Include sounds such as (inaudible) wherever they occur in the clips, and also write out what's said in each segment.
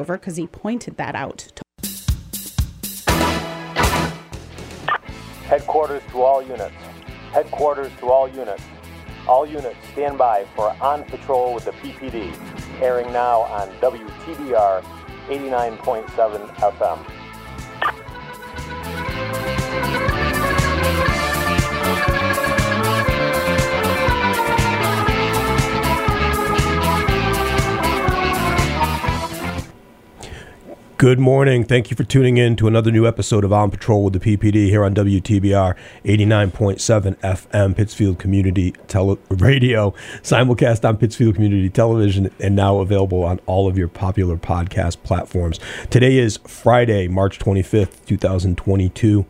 over because he pointed that out. Headquarters to all units. Headquarters to all units. All units stand by for On Patrol with the PPD, airing now on WTBR 89.7 FM. Good morning. Thank you for tuning in to another new episode of On Patrol with the PPD here on WTBR 89.7 FM, Pittsfield Community Tele- Radio, simulcast on Pittsfield Community Television, and now available on all of your popular podcast platforms. Today is Friday, March 25th, 2022.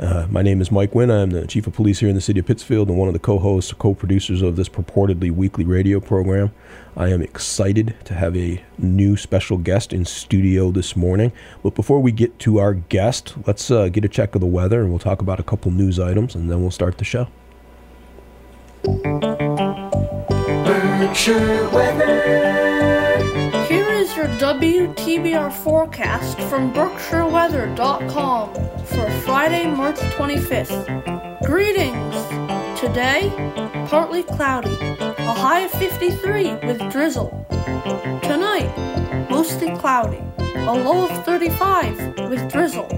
Uh, my name is Mike Wynn. I'm the chief of police here in the city of Pittsfield and one of the co-hosts, co-producers of this purportedly weekly radio program. I am excited to have a new special guest in studio this morning. But before we get to our guest, let's uh, get a check of the weather and we'll talk about a couple news items and then we'll start the show. Berkshire weather. Your WTBR forecast from BerkshireWeather.com for Friday, March 25th. Greetings! Today, partly cloudy, a high of 53 with drizzle. Tonight, mostly cloudy, a low of 35 with drizzle.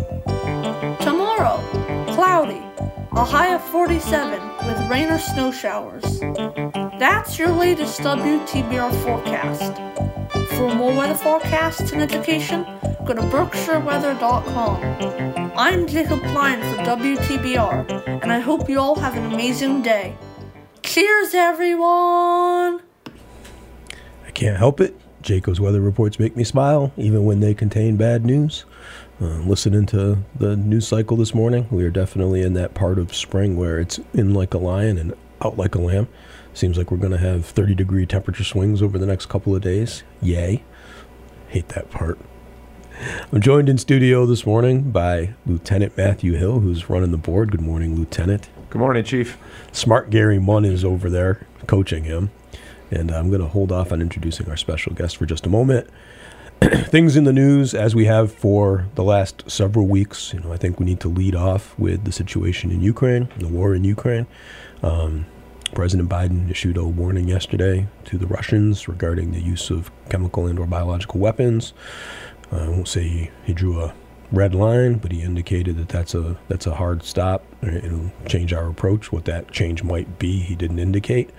Tomorrow, cloudy, a high of 47 with rain or snow showers. That's your latest WTBR forecast. For more weather forecasts and education, go to berkshireweather.com. I'm Jacob Klein for WTBR, and I hope you all have an amazing day. Cheers, everyone! I can't help it. Jacob's weather reports make me smile, even when they contain bad news. Uh, listening to the news cycle this morning, we are definitely in that part of spring where it's in like a lion and out like a lamb. Seems like we're going to have 30 degree temperature swings over the next couple of days. Yay. Hate that part. I'm joined in studio this morning by Lieutenant Matthew Hill, who's running the board. Good morning, Lieutenant. Good morning, Chief. Smart Gary Munn is over there coaching him. And I'm going to hold off on introducing our special guest for just a moment. (clears throat) Things in the news, as we have for the last several weeks, you know, I think we need to lead off with the situation in Ukraine, the war in Ukraine. Um, President Biden issued a warning yesterday to the Russians regarding the use of chemical and/or biological weapons. Uh, I won't say he, he drew a red line, but he indicated that that's a that's a hard stop. It'll change our approach. What that change might be, he didn't indicate,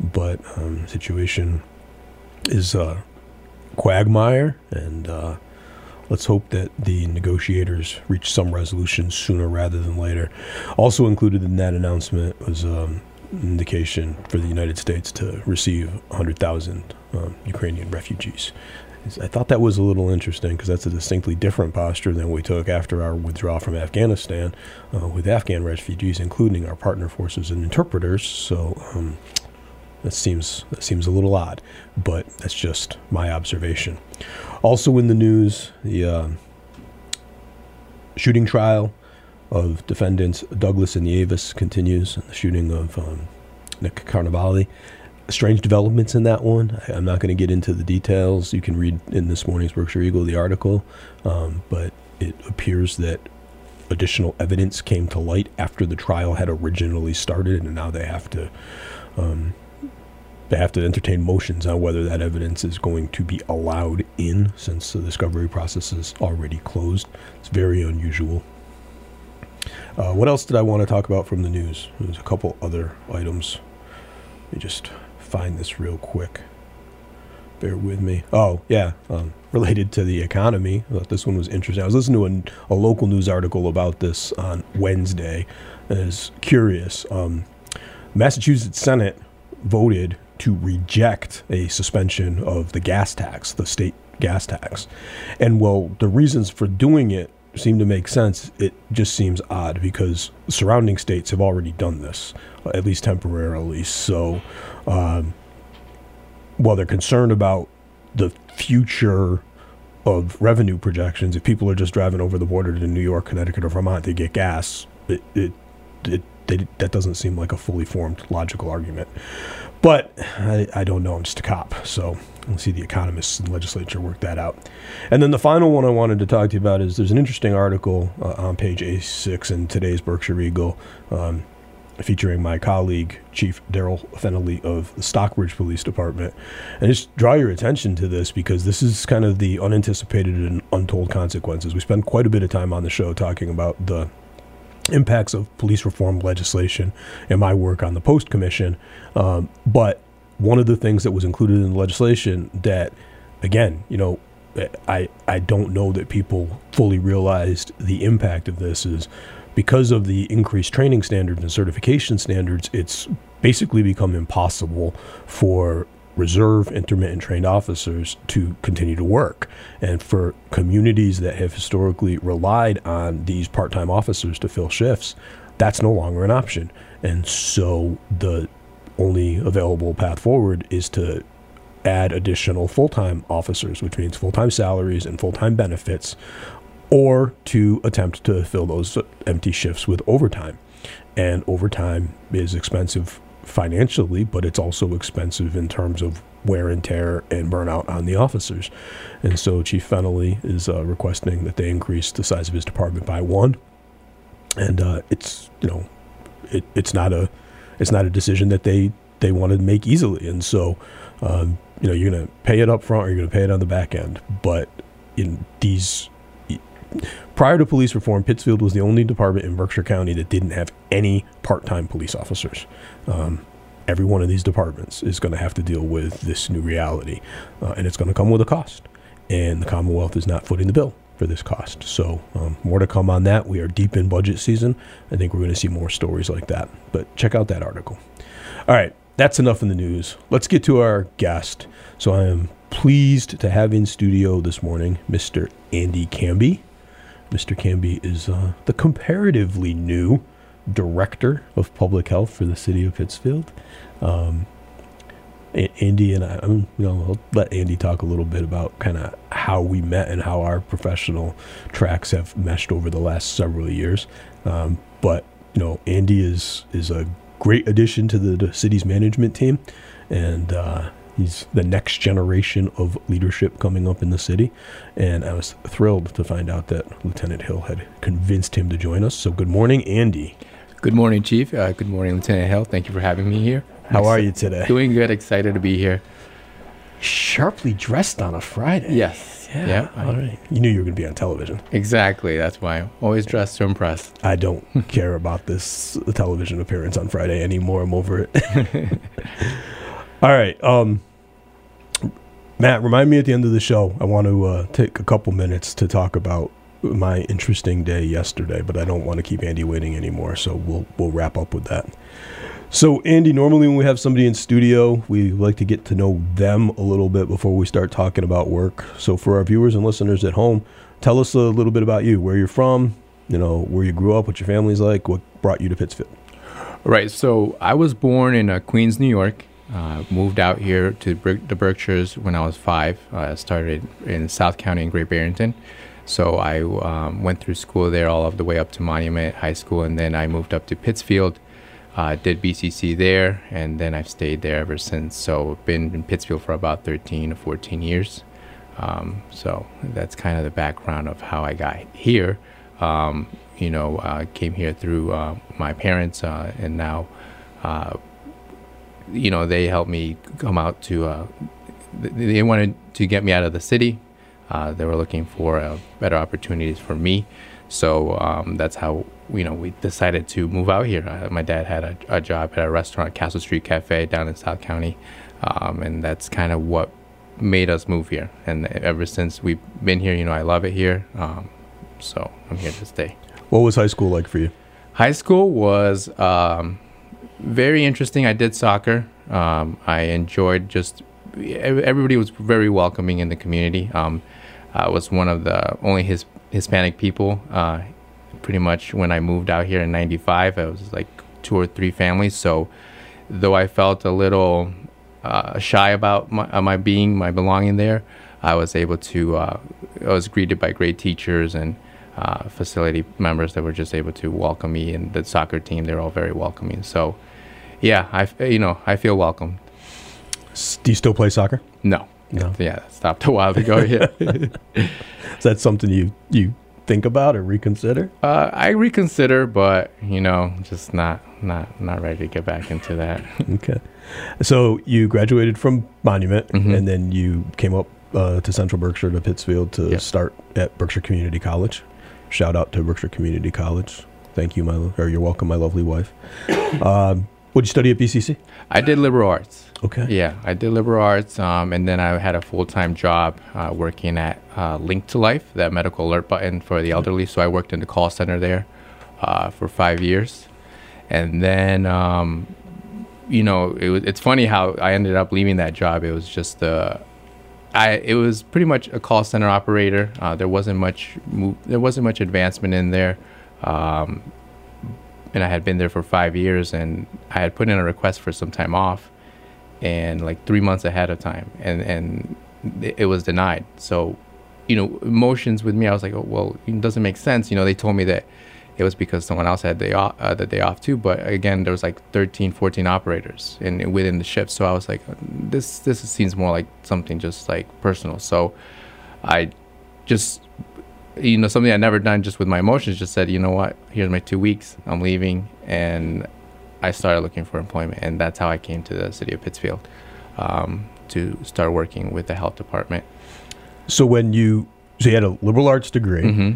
but um, situation is a quagmire, and uh, let's hope that the negotiators reach some resolution sooner rather than later. Also included in that announcement was um, indication for the United States to receive 100,000 um, Ukrainian refugees. I thought that was a little interesting because that's a distinctly different posture than we took after our withdrawal from Afghanistan uh, with Afghan refugees, including our partner forces and interpreters. So um, that seems that seems a little odd, but that's just my observation. Also in the news, the uh, shooting trial of defendants Douglas and Yavis continues. and The shooting of um, Nick Carnevale strange developments in that one. I, am not going to get into the details. You can read in this morning's Berkshire Eagle the article, um, but it appears that additional evidence came to light after the trial had originally started, and now they have to um, they have to entertain motions on whether that evidence is going to be allowed in, since the discovery process is already closed. It's very unusual. Uh, what else did I want to talk about from the news? There's a couple other items. Let me just find this real quick. Bear with me. Oh, yeah. Um, related to the economy. I thought this one was interesting. I was listening to a, a local news article about this on Wednesday. Is curious. Um, Massachusetts Senate voted to reject a suspension of the gas tax, the state gas tax. And well, the reasons for doing it seem to make sense. It just seems odd because surrounding states have already done this, at least temporarily. So um, while they're concerned about the future of revenue projections, if people are just driving over the border to New York, Connecticut, or Vermont to get gas, it, it, it they, that doesn't seem like a fully formed logical argument. But I, I don't know. I'm just a cop, so we'll see the economists and legislature work that out. And then the final one I wanted to talk to you about is there's an interesting article uh, on page A6 in today's Berkshire Eagle. Um, featuring my colleague, Chief Daryl Fennelly of the Stockbridge Police Department. And just draw your attention to this because this is kind of the unanticipated and untold consequences. We spend quite a bit of time on the show talking about the impacts of police reform legislation and my work on the Post Commission. Um, but one of the things that was included in the legislation that, again, you know, I, I don't know that people fully realized the impact of this is because of the increased training standards and certification standards, it's basically become impossible for reserve intermittent trained officers to continue to work. And for communities that have historically relied on these part time officers to fill shifts, that's no longer an option. And so the only available path forward is to add additional full time officers, which means full time salaries and full time benefits or to attempt to fill those empty shifts with overtime. And overtime is expensive financially, but it's also expensive in terms of wear and tear and burnout on the officers. And so Chief Fennelly is uh, requesting that they increase the size of his department by one. And uh, it's you know, it, it's not a it's not a decision that they they want to make easily. And so um, you know you're going to pay it up front or you're going to pay it on the back end. But in these Prior to police reform, Pittsfield was the only department in Berkshire County that didn't have any part time police officers. Um, every one of these departments is going to have to deal with this new reality, uh, and it's going to come with a cost. And the Commonwealth is not footing the bill for this cost. So, um, more to come on that. We are deep in budget season. I think we're going to see more stories like that. But check out that article. All right, that's enough in the news. Let's get to our guest. So, I am pleased to have in studio this morning Mr. Andy Cambi. Mr. Cambi is uh, the comparatively new director of public health for the city of Pittsfield. Um, Andy and I, I'm, you know, I'll let Andy talk a little bit about kind of how we met and how our professional tracks have meshed over the last several years. Um, but you know, Andy is is a great addition to the, the city's management team, and uh, He's the next generation of leadership coming up in the city. And I was thrilled to find out that Lieutenant Hill had convinced him to join us. So, good morning, Andy. Good morning, Chief. Uh, good morning, Lieutenant Hill. Thank you for having me here. How are you today? Doing good. Excited to be here. Sharply dressed on a Friday. Yes. Yeah. yeah. All right. You knew you were going to be on television. Exactly. That's why I'm always dressed to impress. I don't (laughs) care about this television appearance on Friday anymore. I'm over it. (laughs) All right. Um, Matt, remind me at the end of the show. I want to uh, take a couple minutes to talk about my interesting day yesterday, but I don't want to keep Andy waiting anymore. So we'll we'll wrap up with that. So Andy, normally when we have somebody in studio, we like to get to know them a little bit before we start talking about work. So for our viewers and listeners at home, tell us a little bit about you, where you're from, you know, where you grew up, what your family's like, what brought you to Pittsfield. Right. So I was born in uh, Queens, New York. Uh, moved out here to the Berkshires when I was five. Uh, I uh, started in South County in Great Barrington. So I um, went through school there all of the way up to Monument High School, and then I moved up to Pittsfield, uh, did BCC there, and then I've stayed there ever since. So I've been in Pittsfield for about 13 or 14 years. Um, so that's kind of the background of how I got here. Um, you know, uh, came here through uh, my parents, uh, and now you know, they helped me come out to. Uh, they wanted to get me out of the city. Uh, they were looking for uh, better opportunities for me, so um, that's how you know we decided to move out here. Uh, my dad had a, a, job at a restaurant, Castle Street Cafe, down in South County, um, and that's kind of what made us move here. And ever since we've been here, you know, I love it here. Um, so I'm here to stay. What was high school like for you? High school was um, very interesting. I did soccer. Um, I enjoyed just everybody was very welcoming in the community. Um, I was one of the only his, Hispanic people. Uh, pretty much when I moved out here in '95, I was like two or three families. So though I felt a little uh, shy about my, uh, my, being, my belonging there, I was able to. Uh, I was greeted by great teachers and. Uh, facility members that were just able to welcome me and the soccer team they're all very welcoming so yeah, I you know I feel welcome. Do you still play soccer? No. No. Yeah, that stopped a while ago. Yeah. (laughs) Is that something you you think about or reconsider? uh, I reconsider, but you know, just not not not ready to get back into that. (laughs) Okay. So you graduated from Monument, Mhm. and then you came up uh, to Central Berkshire to Pittsfield to Yep. start at Berkshire Community College. Shout out to Berkshire Community College. Thank you, my or you're welcome, my lovely wife. (coughs) um, what did you study at BCC? I did liberal arts. Okay. Yeah, I did liberal arts, um, and then I had a full time job uh, working at uh, Link to Life, that medical alert button for the elderly. So I worked in the call center there uh, for five years, and then um, you know it was, it's funny how I ended up leaving that job. It was just uh, I it was pretty much a call center operator. Uh, there wasn't much move, there wasn't much advancement in there. Um, and I had been there for five years, and I had put in a request for some time off, and like three months ahead of time, and and it was denied. So, you know, emotions with me, I was like, oh, well, it doesn't make sense. You know, they told me that it was because someone else had off, uh, the day off too. But again, there was like 13, 14 operators in within the shift. So I was like, this this seems more like something just like personal. So I just you know something I'd never done just with my emotions just said you know what here's my two weeks I'm leaving and I started looking for employment and that's how I came to the city of Pittsfield um, to start working with the health department So when you so you had a liberal arts degree hmm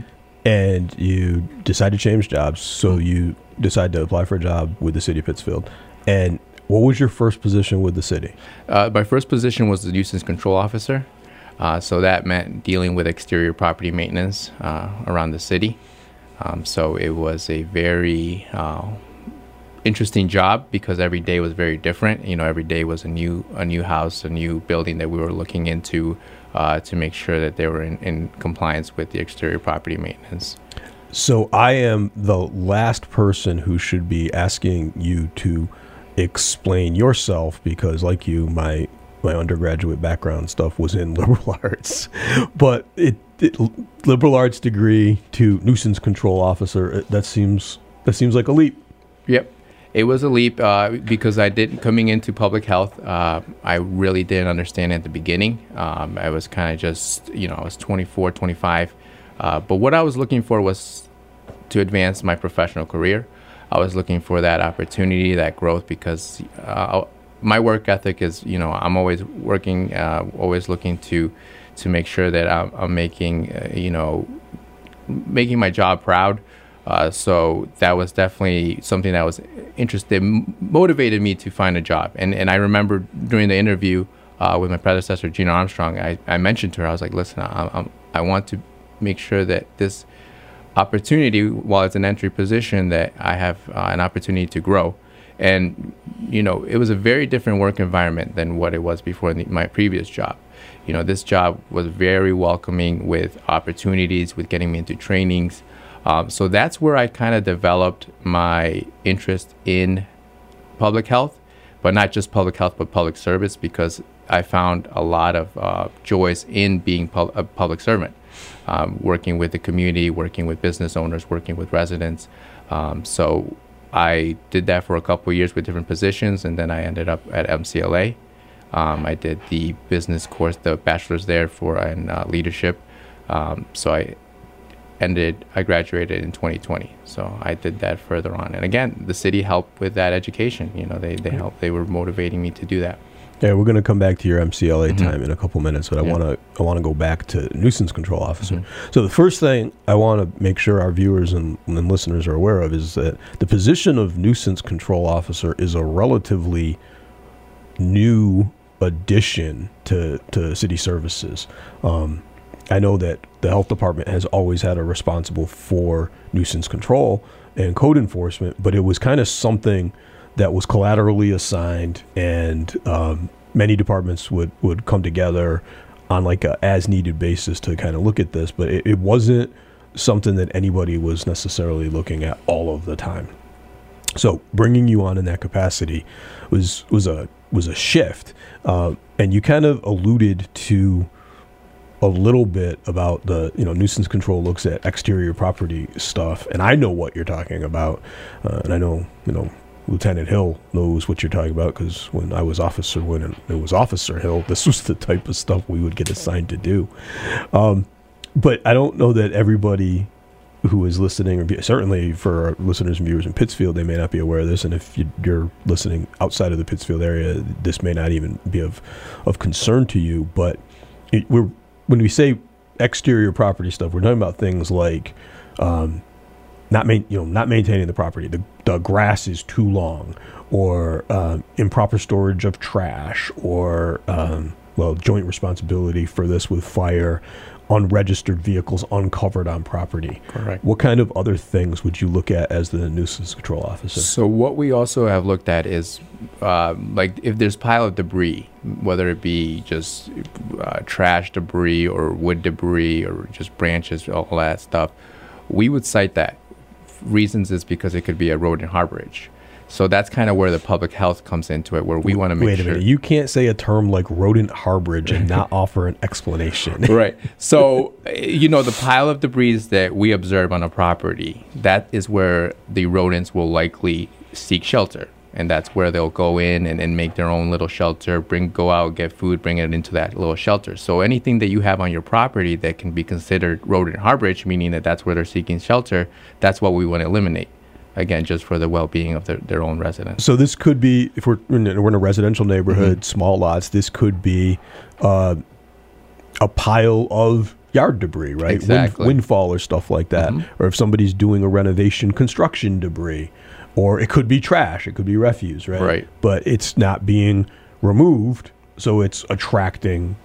and you decided to change jobs, so you decided to apply for a job with the city of Pittsfield. And what was your first position with the city? Uh, my first position was the nuisance control officer. Uh, so that meant dealing with exterior property maintenance uh, around the city. Um, so it was a very uh, interesting job because every day was very different. You know, every day was a new a new house, a new building that we were looking into uh, to make sure that they were in, in compliance with the exterior property maintenance. So I am the last person who should be asking you to explain yourself because, like you, my my undergraduate background stuff was in (laughs) liberal arts, but it, it liberal arts degree to nuisance control officer that seems that seems like a leap. Yep. It was a leap uh, because I didn't coming into public health. Uh, I really didn't understand at the beginning. Um, I was kind of just, you know, I was 24, 25. Uh, but what I was looking for was to advance my professional career. I was looking for that opportunity, that growth, because uh, my work ethic is, you know, I'm always working, uh, always looking to to make sure that I'm, I'm making, uh, you know, making my job proud. Uh, so that was definitely something that was interested, motivated me to find a job. And and I remember during the interview uh, with my predecessor Gina Armstrong, I, I mentioned to her, I was like, listen, I, I'm, I want to make sure that this opportunity, while it's an entry position, that I have uh, an opportunity to grow. And you know, it was a very different work environment than what it was before the, my previous job. You know, this job was very welcoming with opportunities, with getting me into trainings. Um, so that's where I kind of developed my interest in public health, but not just public health, but public service, because I found a lot of uh, joys in being a public servant, um, working with the community, working with business owners, working with residents. Um, so I did that for a couple years with different positions, and then I ended up at MCLA. Um, I did the business course, the bachelor's there for in uh, leadership. Um, so I ended i graduated in 2020 so i did that further on and again the city helped with that education you know they, they helped they were motivating me to do that Yeah, we're going to come back to your MCLA time in a couple minutes, but I Mm-hmm. Want to I want to go back to nuisance control officer. Mm-hmm. So the first thing I want to make sure our viewers and, and listeners are aware of is that the position of nuisance control officer is a relatively new addition to to city services. Um, I know that the health department has always had a responsible for nuisance control and code enforcement, but it was kind of something that was collaterally assigned, and um, many departments would would come together on like a as needed basis to kind of look at this, but it, it wasn't something that anybody was necessarily looking at all of the time. So bringing you on in that capacity was was a was a shift, uh, and you kind of alluded to a little bit about the you know nuisance control looks at exterior property stuff, and I know what you're talking about, uh, and I know you know Lieutenant Hill knows what you're talking about because when I was officer, when it was Officer Hill, (laughs) this was the type of stuff we would get assigned to do. Um, but I don't know that everybody who is listening, or certainly for our listeners and viewers in Pittsfield, they may not be aware of this. And if you, are listening outside of the Pittsfield area, this may not even be of of concern to you. But it, we're when we say exterior property stuff, we're talking about things like um, not you know not maintaining the property. The the grass is too long, or um, improper storage of trash, or um, well, joint responsibility for this with fire, unregistered vehicles uncovered on property. Correct. What kind of other things would you look at as the nuisance control officer? So what we also have looked at is uh, like if there's pile of debris, whether it be just uh, trash debris or wood debris or just branches, all that stuff, we would cite that reasons is because it could be a road rodent harborage. So that's kind of where the public health comes into it, where we want to make sure. Wait a sure. minute, you can't say a term like rodent harborage and not (laughs) offer an explanation. (laughs) right. So, eh, you know, the pile of debris that we observe on a property, that is where the rodents will likely seek shelter and that's where they'll go in and, and make their own little shelter bring go out get food bring it into that little shelter so anything that you have on your property that can be considered rodent harborage meaning that that's where they're seeking shelter that's what we want to eliminate again just for the well-being of their, their own residents So this could be if we're in a, we're in a residential neighborhood, Mm-hmm. small lots. This could be uh, a pile of yard debris, right? Wind- Exactly. windfall or stuff like that. Mhm. Or if somebody's doing a renovation, construction debris, or it could be trash. It could be refuse, right? Right. But it's not being removed, so it's attracting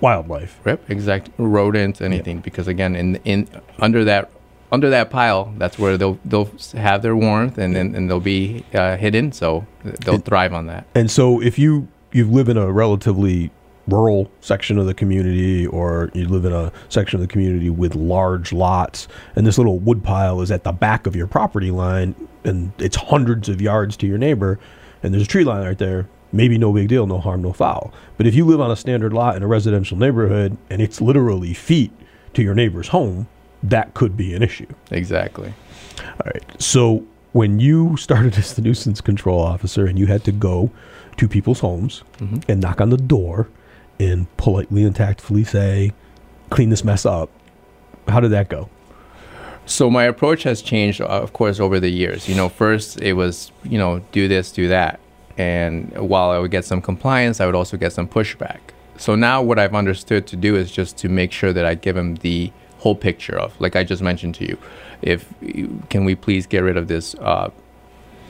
wildlife. Yep, exact rodents, anything. Because again, in in under that under that pile, that's where they'll they'll have their warmth and and, and they'll be uh, hidden. So they'll thrive on that. And so if you you live in a relatively rural section of the community or you live in a section of the community with large lots and this little wood pile is at the back of your property line and it's hundreds of yards to your neighbor and there's a tree line right there maybe no big deal no harm no foul but if you live on a standard lot in a residential neighborhood and it's literally feet to your neighbor's home that could be an issue Exactly. all right. So when you started as the nuisance control officer and you had to go to people's homes and knock on the door and politely and tactfully say, clean this mess up, how did that go? So my approach has changed, uh, of course, over the years. You know, first it was you know do this, do that, and while I would get some compliance, I would also get some pushback. So now what I've understood to do is just to make sure that I give them the whole picture of, like I just mentioned to you, if can we please get rid of this uh,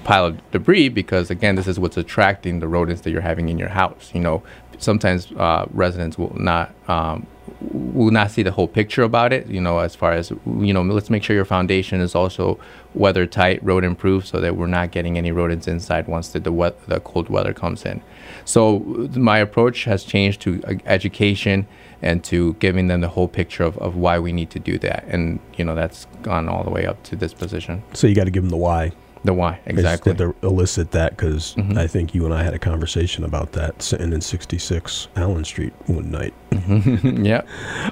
pile of debris? Because again this is what's attracting the rodents that you're having in your house you know? Sometimes uh, residents will not um, will not see the whole picture about it you know as far as you know let's make sure your foundation is also weather tight rodent proof so that we're not getting any rodents inside once the the, the cold weather comes in. So my approach has changed to uh, education and to giving them the whole picture of, of why we need to do that and you know that's gone all the way up to this position So you got to give them the why. the why exactly to elicit that because Mhm. I think you and I had a conversation about that sitting in 66 Allen Street one night. (laughs) yeah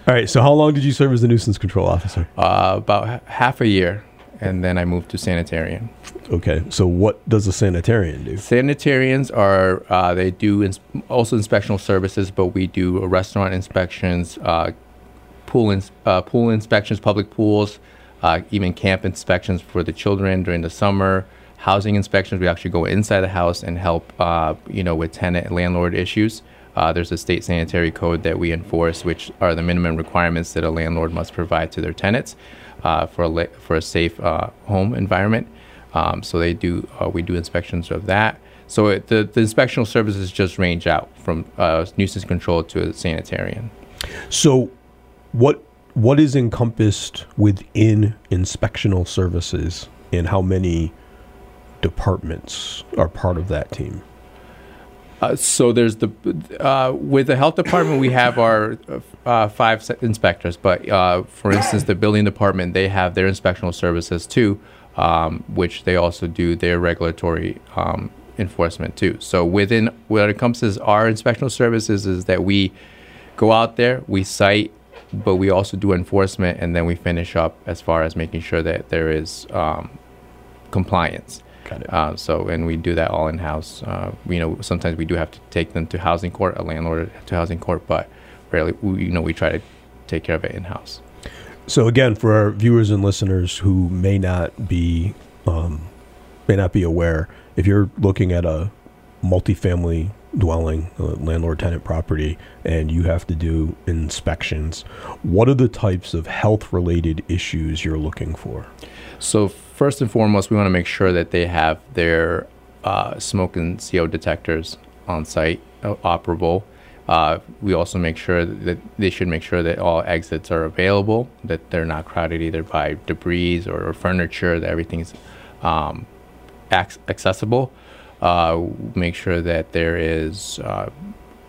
All right. So how long did you serve as the nuisance control officer? uh, about h- half a year, and then I moved to sanitarian. Okay. So what does a sanitarian do? Sanitarians are uh, they do ins- also inspectional services, but we do restaurant inspections, uh, pool ins- uh, pool inspections, public pools, uh, even camp inspections for the children during the summer. Housing inspections, we actually go inside the house and help, uh, you know, with tenant and landlord issues. Uh, there's a state sanitary code that we enforce, which are the minimum requirements that a landlord must provide to their tenants uh, for a la- for a safe uh, home environment. Um, so they do uh, we do inspections of that. So it, the the inspectional services just range out from uh, nuisance control to a sanitarian. So, what what is encompassed within inspectional services, and how many departments are part of that team? Uh, so there's the uh, with the health department we have our uh, five inspectors, but uh, for instance the building department they have their inspectional services too, um, which they also do their regulatory um, enforcement too. So within what encompasses our inspectional services is that we go out there, we cite, but we also do enforcement, and then we finish up as far as making sure that there is um, compliance. Got it. Uh, so, and we do that all in house. Uh, you know, sometimes we do have to take them to housing court, a landlord to housing court, but rarely, we, you know, we try to take care of it in house. So again, for our viewers and listeners who may not be um, may not be aware, if you're looking at a multifamily dwelling, uh, landlord tenant property, and you have to do inspections, what are the types of health related issues you're looking for? So first and foremost, we want to make sure that they have their uh, smoke and CO detectors on site uh, operable. Uh, we also make sure that they should make sure that all exits are available, that they're not crowded either by debris or furniture, that everything's um, ac- accessible. Uh, make sure that there is uh,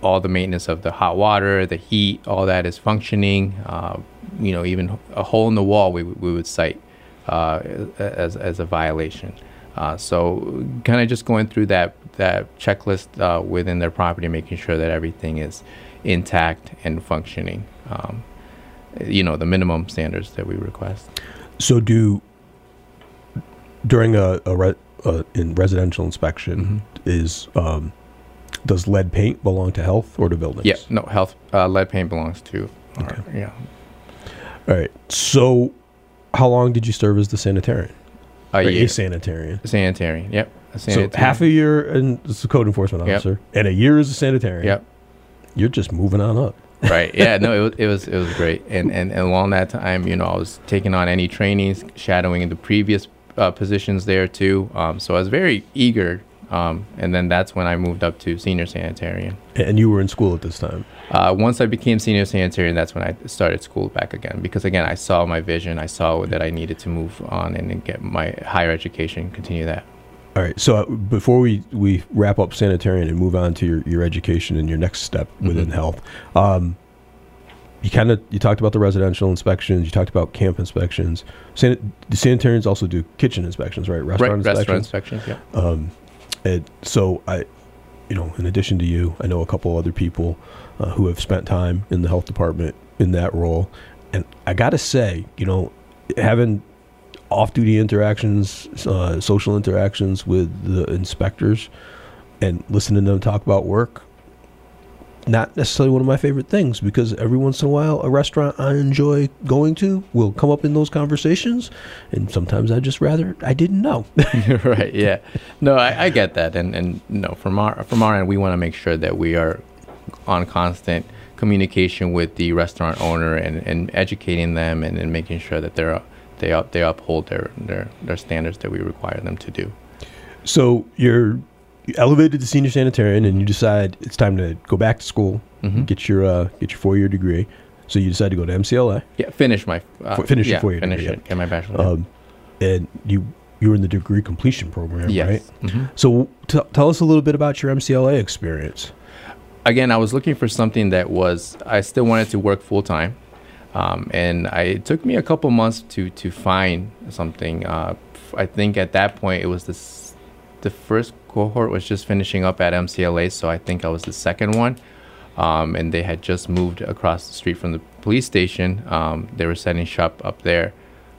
all the maintenance of the hot water, the heat, all that is functioning. Uh, you know, even a hole in the wall we, we would cite as, as a violation. Uh, so, kind of just going through that that checklist uh, within their property, making sure that everything is intact and functioning. Um, you know, the minimum standards that we request. So, do during a, a re, uh, in residential inspection Mm-hmm. is um, does lead paint belong to health or to buildings? Yeah, no, health uh, lead paint belongs to. our- Okay. yeah, All right. So, how long did you serve as the sanitarian? a year. a sanitarian. sanitarian. Yep, a So half a year and as a code enforcement Yep. officer, and a year as a sanitarian. Yep. You're just moving on up. right yeah no it (laughs) was, it was it was great and, and and along that time you know i was taking on any trainings shadowing in the previous uh, positions there too um, so i was very eager um, and then that's when i moved up to senior sanitarian And you were in school at this time. uh, once i became senior sanitarian that's when i started school back again because again i saw my vision i saw that i needed to move on and, get my higher education continue that All right. So uh, before we, we wrap up sanitarian and move on to your, your education and your next step within Mhm. health, um, you kind of you talked about the residential inspections. You talked about camp inspections. San, the sanitarians also do kitchen inspections, right? Restaurant right inspections. restaurant inspections yeah Um, so I, you know, in addition to you, I know a couple other people uh, who have spent time in the health department in that role, and I got to say, you know, having off-duty interactions, uh, social interactions with the inspectors, and listening to them talk about work. Not necessarily one of my favorite things because every once in a while, a restaurant I enjoy going to will come up in those conversations, and sometimes I just rather I didn't know. (laughs) (laughs) right. Yeah. No, I, I get that, and and no, from our from our end, we want to make sure that we are on constant communication with the restaurant owner and, and educating them and, and making sure that they're they up, they uphold their, their their standards that we require them to do. So you're you elevated to senior sanitarian, and you decide it's time to go back to school, Mhm. get your uh, get your four year degree. So you decide to go to MCLA, Yeah. Finish my uh, F- finish your four-year finish degree, it. Get my bachelor's. um, and you you were in the degree completion program, yes. right? Mhm. So t- tell us a little bit about your MCLA experience. again, I was looking for something that was I still wanted to work full time, um, and I, it took me a couple months to to find something. Uh, I think at that point it was this the first cohort was just finishing up at MCLA, so I think I was the second one. Um, and they had just moved across the street from the police station. Um, they were setting shop up there.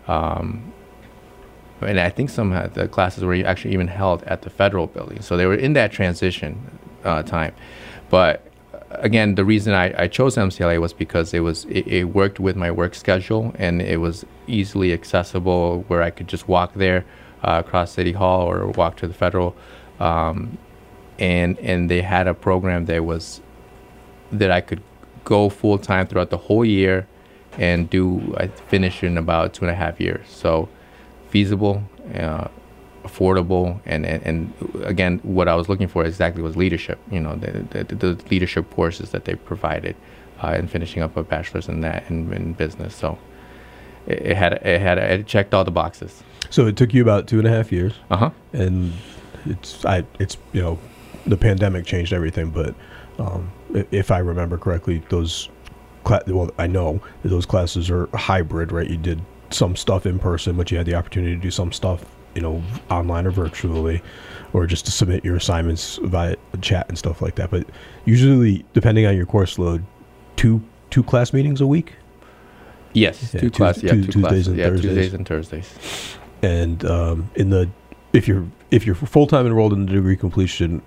Um, and I think some of the classes were actually even held at the federal building. So they were in that transition uh, time. But uh, again, the reason I, I chose MCLA was because it was it, it worked with my work schedule and it was easily accessible where I could just walk there uh, across City Hall or walk to the federal. Um, and and they had a program that was that I could go full time throughout the whole year and do I finish in about two and a half years. So feasible, uh, affordable, and, and and again, what I was looking for exactly was leadership. You know, the the, the leadership courses that they provided, uh, and finishing up a bachelor's in that in, in business. So it, it had it had it checked all the boxes. So it took you about two and a half years, Uh huh. and it's I it's you know the pandemic changed everything, but um, if I remember correctly, those cla- well I know those classes are hybrid, right? You did some stuff in person, but you had the opportunity to do some stuff you know online or virtually, or just to submit your assignments via chat and stuff like that. But usually, depending on your course load, two two class meetings a week. Yes, Yeah, two Tues- classes. Yeah, Tu- two Tuesdays classes. and yeah, Thursdays. Tuesdays and Thursdays. and um, in the if you're if you're full time enrolled in the degree completion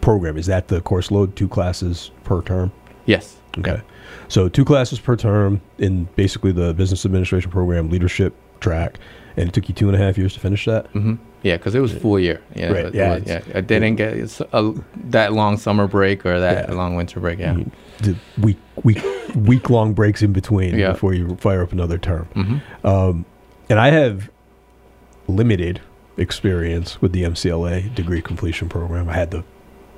program, is that the course load? Two classes per term. Yes. Okay. So two classes per term in basically the business administration program leadership track, and it took you two and a half years to finish that. hmm Yeah, because it was full year. Yeah, Right, yeah, was- yeah. I didn't get a, that long summer break or that Yeah. long winter break. Yeah. The week week week long breaks in between Yeah. before you fire up another term. hmm Um, and I have limited experience with the MCLA degree completion program. I had the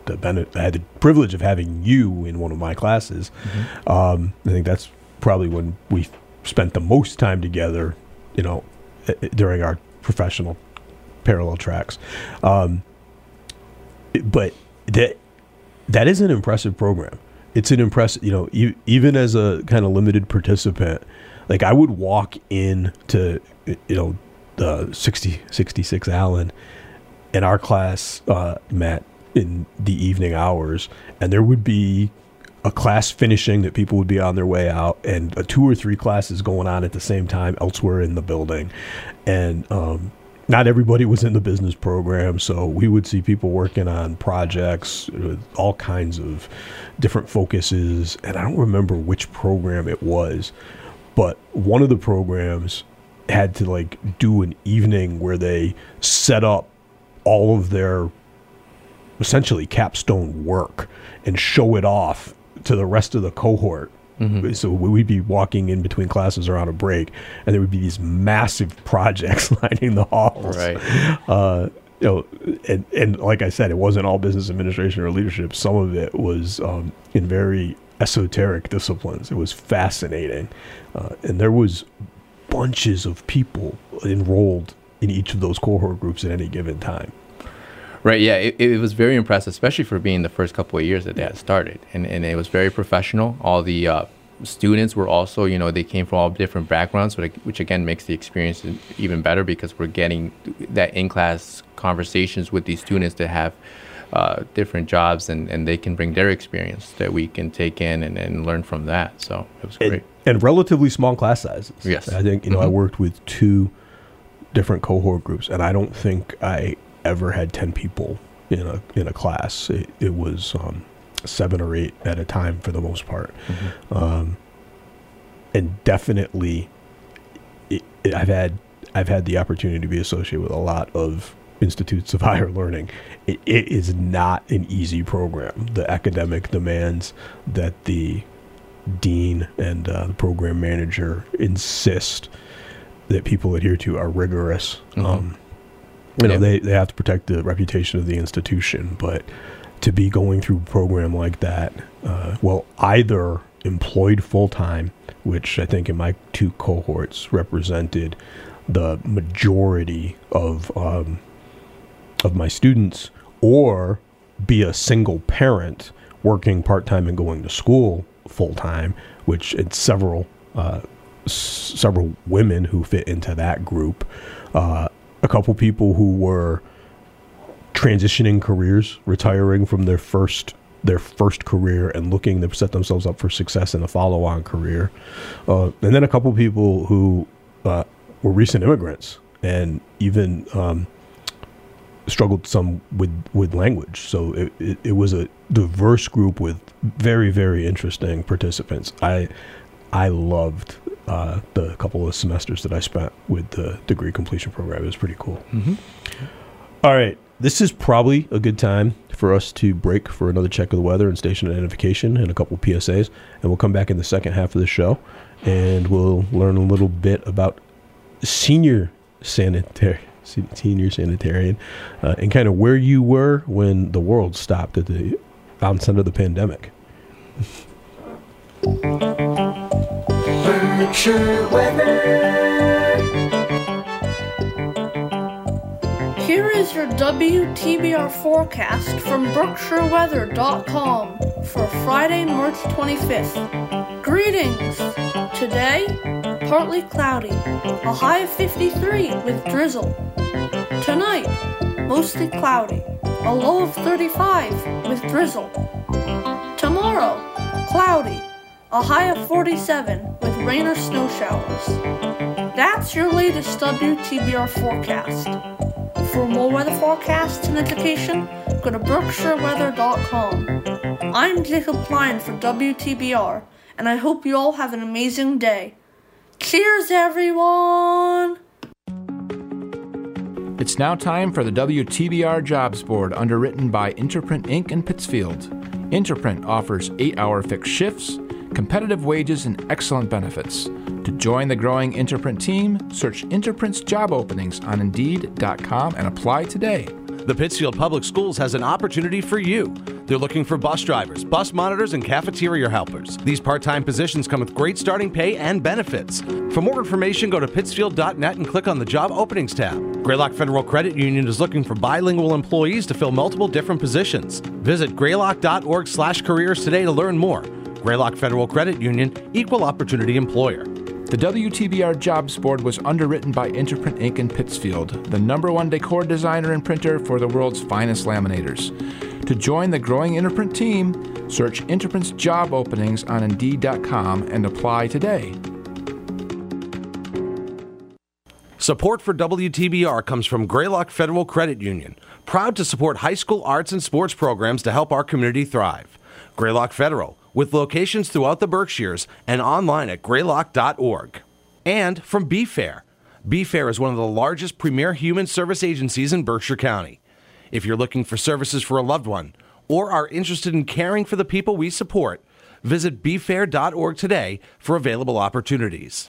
the benefit, I had the privilege of having you in one of my classes. Um, I think that's probably when we spent the most time together. You know, i- i- during our professional parallel tracks. Um, but that that is an impressive program. It's an impressive, you know, e- even as a kind of limited participant, like I would walk in to, you know, the 60, 66 Allen in our class, uh, Matt, in the evening hours, and there would be a class finishing that people would be on their way out, and uh, two or three classes going on at the same time elsewhere in the building, and um, not everybody was in the business program, so we would see people working on projects with all kinds of different focuses, and I don't remember which program it was, but one of the programs had to like do an evening where they set up all of their essentially capstone work and show it off to the rest of the cohort. So we'd be walking in between classes or on a break, and there would be these massive (laughs) projects (laughs) lining the halls. Right. Uh, you know, and and like I said, it wasn't all business administration or leadership. Some of it was um, in very esoteric disciplines. It was fascinating, uh, and there was bunches of people enrolled in each of those cohort groups at any given time. Right. Yeah. It, it was very impressive, especially for being the first couple of years that they had started, and and it was very professional. All the uh, students were also, you know, they came from all different backgrounds, which, which again makes the experience even better because we're getting that in class conversations with these students that have. Uh, different jobs and, and they can bring their experience that we can take in and, and learn from that. So it was great. and, and relatively small class sizes. Yes. I think you know I Mhm. worked with two different cohort groups, and I don't think I ever had ten people in a in a class. It, it was um, seven or eight at a time for the most part, um, and definitely, it, it, I've had I've had the opportunity to be associated with a lot of institutes of (laughs) higher learning. It, it is not an easy program. The academic demands that the dean and uh, the program manager insist that people adhere to are rigorous. Mhm. Um, you know, Yeah. they, they have to protect the reputation of the institution, but to be going through a program like that, uh, well, either employed full time, which I think in my two cohorts represented the majority of um, of my students, or be a single parent working part time and going to school full time, which it's several uh, s- several women who fit into that group. Uh, a couple people who were transitioning careers, retiring from their first their first career and looking to set themselves up for success in a follow-on career, uh, and then a couple people who uh, were recent immigrants and even um, struggled some with with language. So it, it, it was a diverse group with very very interesting participants. I I loved uh, the couple of semesters that I spent with the degree completion program. It was pretty cool. All right. This is probably a good time for us to break for another check of the weather and station identification and a couple of PSAs. And we'll come back in the second half of the show and we'll learn a little bit about senior sanitary senior sanitarian uh, and kind of where you were when the world stopped at the onset of the pandemic. Here is your WTBR forecast from BerkshireWeather.com for Friday, March 25th. Greetings! Today, partly cloudy, a high of 53 with drizzle. Tonight, mostly cloudy, a low of 35 with drizzle. Tomorrow, cloudy, a high of 47 with rain or snow showers. That's your latest WTBR forecast. For more weather forecasts and education, go to berkshireweather.com. I'm Jacob Klein for WTBR, and I hope you all have an amazing day. Cheers, everyone! It's now time for the WTBR Jobs Board, underwritten by Interprint Inc. in Pittsfield. Interprint offers eight hour fixed shifts, competitive wages, and excellent benefits. To join the growing Interprint team, search Interprint's job openings on Indeed.com and apply today. The Pittsfield Public Schools has an opportunity for you. They're looking for bus drivers, bus monitors, and cafeteria helpers. These part time positions come with great starting pay and benefits. For more information, go to pittsfield.net and click on the Job Openings tab. Greylock Federal Credit Union is looking for bilingual employees to fill multiple different positions. Visit greylock.org slash careers today to learn more. Greylock Federal Credit Union, Equal Opportunity Employer. The WTBR Jobs Board was underwritten by Interprint Inc. in Pittsfield, the number one decor designer and printer for the world's finest laminators. To join the growing Interprint team, search Interprint's job openings on Indeed.com and apply today. Support for WTBR comes from Greylock Federal Credit Union, proud to support high school arts and sports programs to help our community thrive. Greylock Federal, with locations throughout the Berkshires and online at greylock.org. And from BFAIR. BFAIR is one of the largest premier human service agencies in Berkshire County. If you're looking for services for a loved one or are interested in caring for the people we support, visit bfair.org today for available opportunities.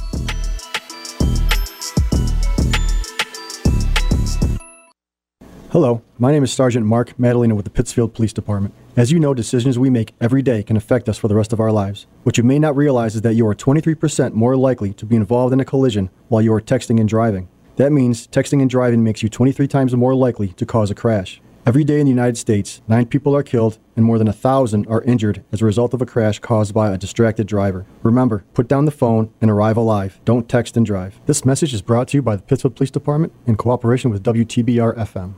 Hello, my name is Sergeant Mark Madalena with the Pittsfield Police Department. As you know, decisions we make every day can affect us for the rest of our lives. What you may not realize is that you are 23% more likely to be involved in a collision while you are texting and driving. That means texting and driving makes you 23 times more likely to cause a crash. Every day in the United States, nine people are killed and more than a thousand are injured as a result of a crash caused by a distracted driver. Remember, put down the phone and arrive alive. Don't text and drive. This message is brought to you by the Pittsfield Police Department in cooperation with WTBR FM.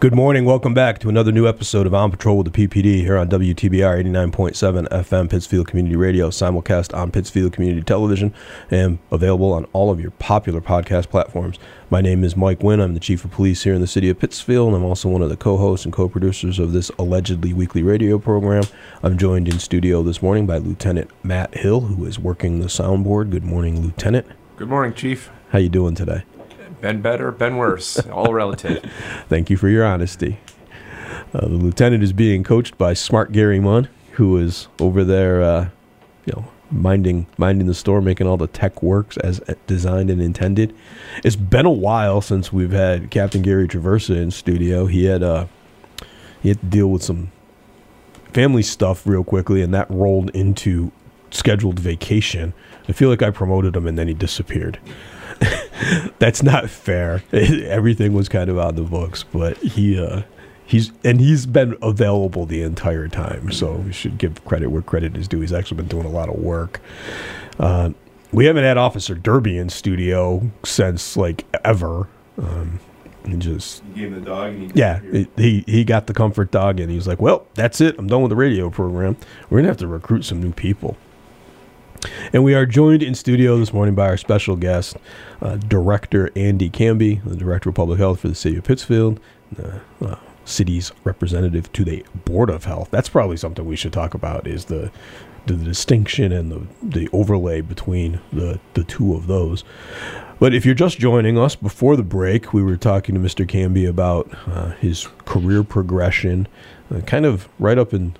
Good morning. Welcome back to another new episode of On Patrol with the PPD here on WTBR 89.7 FM Pittsfield Community Radio, simulcast on Pittsfield Community Television, and available on all of your popular podcast platforms. My name is Mike Wynn. I'm the Chief of Police here in the city of Pittsfield, and I'm also one of the co hosts and co producers of this allegedly weekly radio program. I'm joined in studio this morning by Lieutenant Matt Hill, who is working the soundboard. Good morning, Lieutenant. Good morning, Chief. How you doing today? Been better, been worse. (laughs) All relative. Thank you for your honesty. Uh, the lieutenant is being coached by Smart Gary Munn, who is over there, uh, you know, minding minding the store, making all the tech works as designed and intended. It's been a while since we've had Captain Gary Traversa in studio. He had uh, he had to deal with some family stuff real quickly, and that rolled into scheduled vacation. I feel like I promoted him, and then he disappeared. (laughs) That's not fair. (laughs) Everything was kind of on the books, but he uh, he's and he's been available the entire time. So we should give credit where credit is due. He's actually been doing a lot of work. Uh, we haven't had Officer Derby in studio since like ever. Um, and just You gave the dog. And yeah, he he got the comfort dog, and he was like, "Well, that's it. I'm done with the radio program. We're gonna have to recruit some new people." And we are joined in studio this morning by our special guest, uh, Director Andy Cambi, the Director of Public Health for the City of Pittsfield, the uh, city's representative to the Board of Health. That's probably something we should talk about is the the distinction and the, the overlay between the, the two of those. But if you're just joining us before the break, we were talking to Mr. Cambi about uh, his career progression, uh, kind of right up in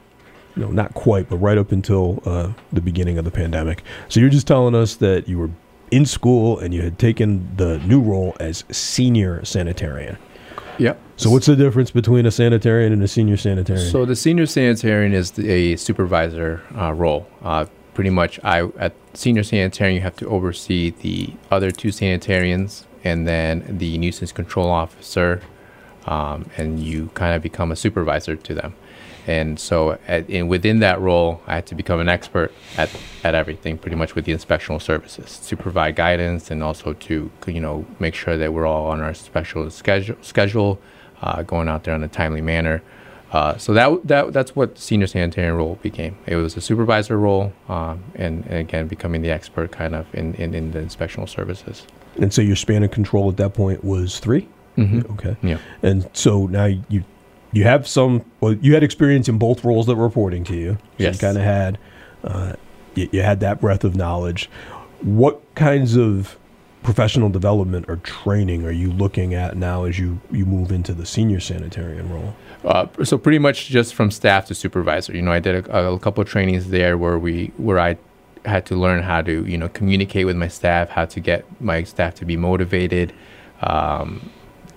you know, not quite, but right up until uh, the beginning of the pandemic. So you're just telling us that you were in school and you had taken the new role as senior sanitarian. Yep. So what's the difference between a sanitarian and a senior sanitarian? So the senior sanitarian is the, a supervisor uh, role. Uh, pretty much, I at senior sanitarian you have to oversee the other two sanitarians and then the nuisance control officer, um, and you kind of become a supervisor to them. And so, at, in, within that role, I had to become an expert at, at everything, pretty much with the inspectional services, to provide guidance and also to you know make sure that we're all on our special schedule, schedule uh, going out there in a timely manner. Uh, so that that that's what senior sanitarian role became. It was a supervisor role, um, and, and again becoming the expert kind of in, in, in the inspectional services. And so your span of control at that point was 3 Mhm. Okay. Yeah. And so now you you have some. Well, you had experience in both roles that were reporting to you. So Yes. You kind of had. Uh, you, you had that breadth of knowledge. What kinds of professional development or training are you looking at now as you you move into the senior sanitarian role? Uh, so pretty much just from staff to supervisor. You know, I did a, a couple of trainings there where we where I had to learn how to you know communicate with my staff, how to get my staff to be motivated. Um,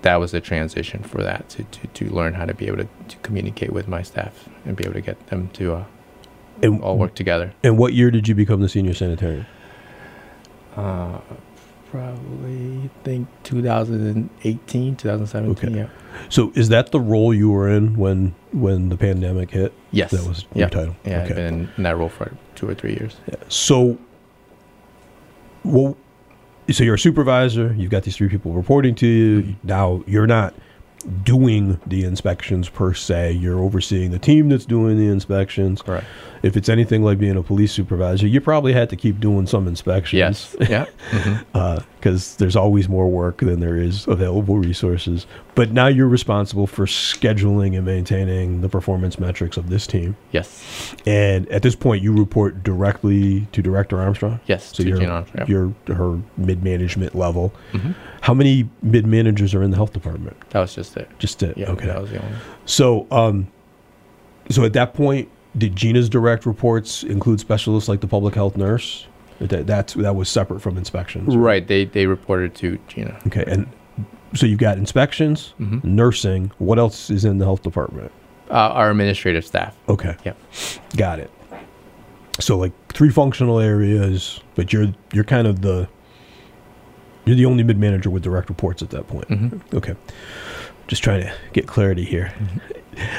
that was the transition for that to, to, to learn how to be able to, to communicate with my staff and be able to get them to uh, And all work together. And what year did you become the senior sanitarian? Uh, probably I think 2018, 2017. Okay. Yeah. So is that the role you were in when when the pandemic hit? Yes. That was yeah. your title. Yeah, I've been in that role for two or three years. yeah. So, well, so you're a supervisor. You've got these three people reporting to you. Mm-hmm. Now you're not doing the inspections per se. You're overseeing the team that's doing the inspections. Correct. If it's anything like being a police supervisor, you probably had to keep doing some inspections. Yes. (laughs) Yeah. Because there's always more work than there is available resources. But now you're responsible for scheduling and maintaining the performance metrics of this team. Yes. And at this point, you report directly to Director Armstrong. Yes, so to you're Armstrong, you're her mid management level. Mhm. How many mid managers are in the health department? That was just it. Just it. Yeah, okay. that was the only. So, um, so at that point, did Gina's direct reports include specialists like the public health nurse? That that's that was separate from inspections. Right. They they reported to Gina. Okay, and so you've got inspections, Mhm. nursing. What else is in the health department? Uh, our administrative staff. Okay. Yep. Got it. So like three functional areas, but you're you're kind of the you're the only mid manager with direct reports at that point. Mhm. Okay. Just trying to get clarity here.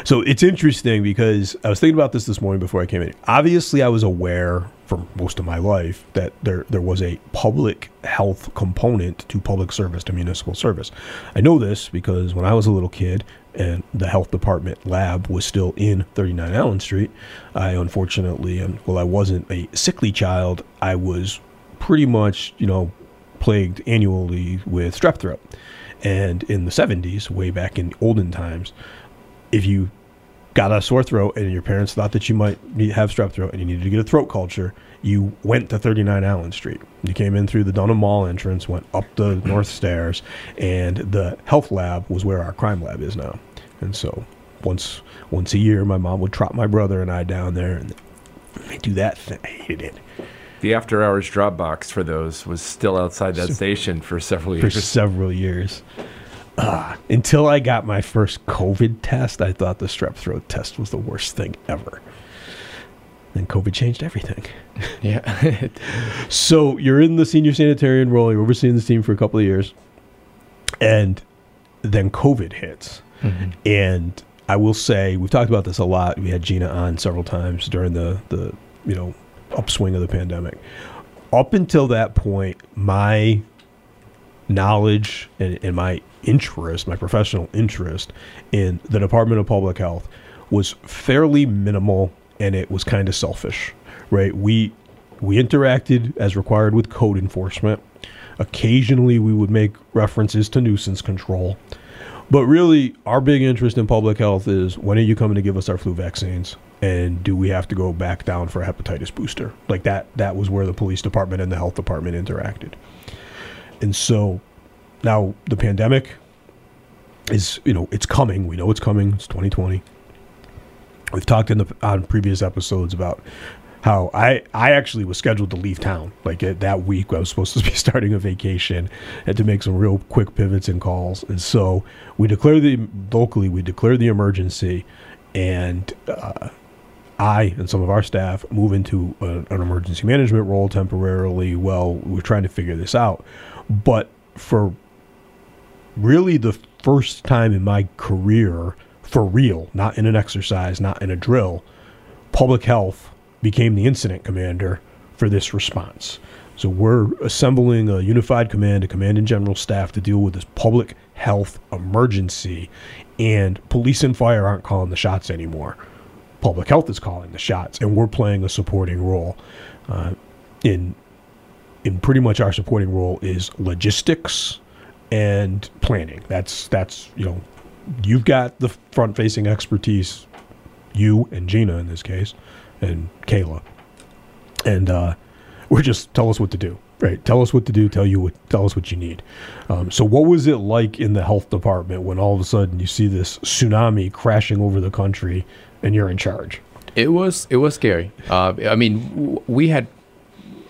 So it's interesting because I was thinking about this this morning before I came in. Obviously, I was aware for most of my life that there there was a public health component to public service to municipal service. I know this because when I was a little kid and the health department lab was still in 39 Allen Street, I unfortunately, and well, I wasn't a sickly child. I was pretty much, you know, plagued annually with strep throat. And in the 70s, way back in olden times, if you got a sore throat and your parents thought that you might have strep throat and you needed to get a throat culture, you went to 39 Allen Street. You came in through the Dunham Mall entrance, went up the north stairs, and the health lab was where our crime lab is now. And so once once a year, my mom would trot my brother and I down there, and they do that thing. I hated it. The after hours drop box for those was still outside that station for several years. for several years. Uh, until I got my first COVID test, I thought the strep throat test was the worst thing ever. Then COVID changed everything. (laughs) Yeah. So you're in the senior sanitarian role, you're overseeing this team for a couple of years, and then COVID hits. Mhm. And I will say, we've talked about this a lot. We had Gina on several times during the, the you know, upswing of the pandemic. Up until that point, my knowledge and, and my interest, my professional interest in the Department of Public Health was fairly minimal and it was kind of selfish, right? We we interacted as required with code enforcement. Occasionally we would make references to nuisance control. But really our big interest in public health is when are you coming to give us our flu vaccines? And do we have to go back down for a hepatitis booster? Like that that was where the police department and the health department interacted. And so now the pandemic is, you know, it's coming. We know it's coming. It's 2020. We've talked in the on previous episodes about how I I actually was scheduled to leave town. Like uh, that week, I was supposed to be (laughs) starting a vacation, had to make some real quick pivots and calls, and so we declared the locally we declared the emergency, and uh, I and some of our staff move into a, an emergency management role temporarily while we're trying to figure this out. But for really the first time in my career, for real, not in an exercise, not in a drill, public health became the incident commander for this response. So we're assembling a unified command, a command and general staff to deal with this public health emergency. And police and fire aren't calling the shots anymore. Public health is calling the shots, and we're playing a supporting role. Uh, in in pretty much our supporting role is logistics and planning. That's that's you know, you've got the front facing expertise, you and Gina in this case, and Kayla, and uh, we're just tell us what to do. Right, tell us what to do. Tell you what. Tell us what you need. Um, so, what was it like in the health department when all of a sudden you see this tsunami crashing over the country, and you're in charge? It was it was scary. Uh, I mean, w- we had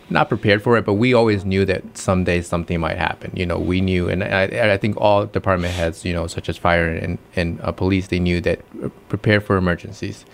not prepared for it, but we always knew that someday something might happen. You know, we knew, and I, and I think all department heads, you know, such as fire and, and uh, police, they knew that uh, prepare for emergencies.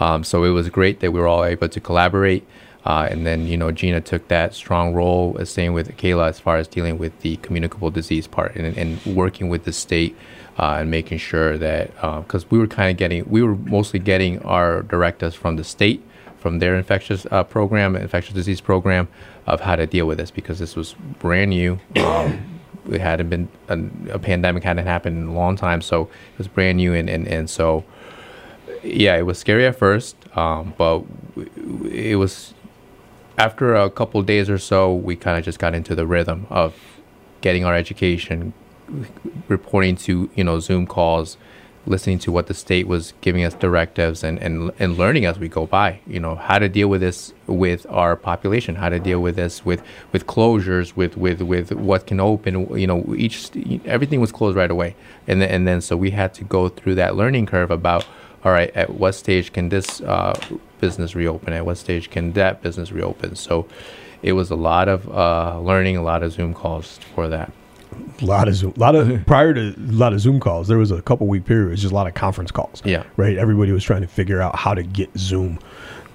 Um, so it was great that we were all able to collaborate. Uh, and then, you know, Gina took that strong role, uh, same with Kayla, as far as dealing with the communicable disease part and, and working with the state uh, and making sure that, because we were kind of getting, we were mostly getting our directives from the state from their infectious uh, program, infectious disease program, of how to deal with this because this was brand new. Um, it hadn't been a, a, pandemic hadn't happened in a long time, so it was brand new, and and, and so yeah, it was scary at first, um, but it was after a couple days or so, we kind of just got into the rhythm of getting our education, reporting to you know Zoom calls listening to what the state was giving us directives and, and, and learning as we go by, you know, how to deal with this with our population, how to deal with this with, with closures, with, with, with what can open, you know, each, everything was closed right away. And then, and then, so we had to go through that learning curve about, all right, at what stage can this uh, business reopen? At what stage can that business reopen? So it was a lot of uh, learning, a lot of Zoom calls for that a lot of Zoom, a lot of prior to a lot of Zoom calls. There was a couple week period. It was just a lot of conference calls. Yeah, right. Everybody was trying to figure out how to get Zoom.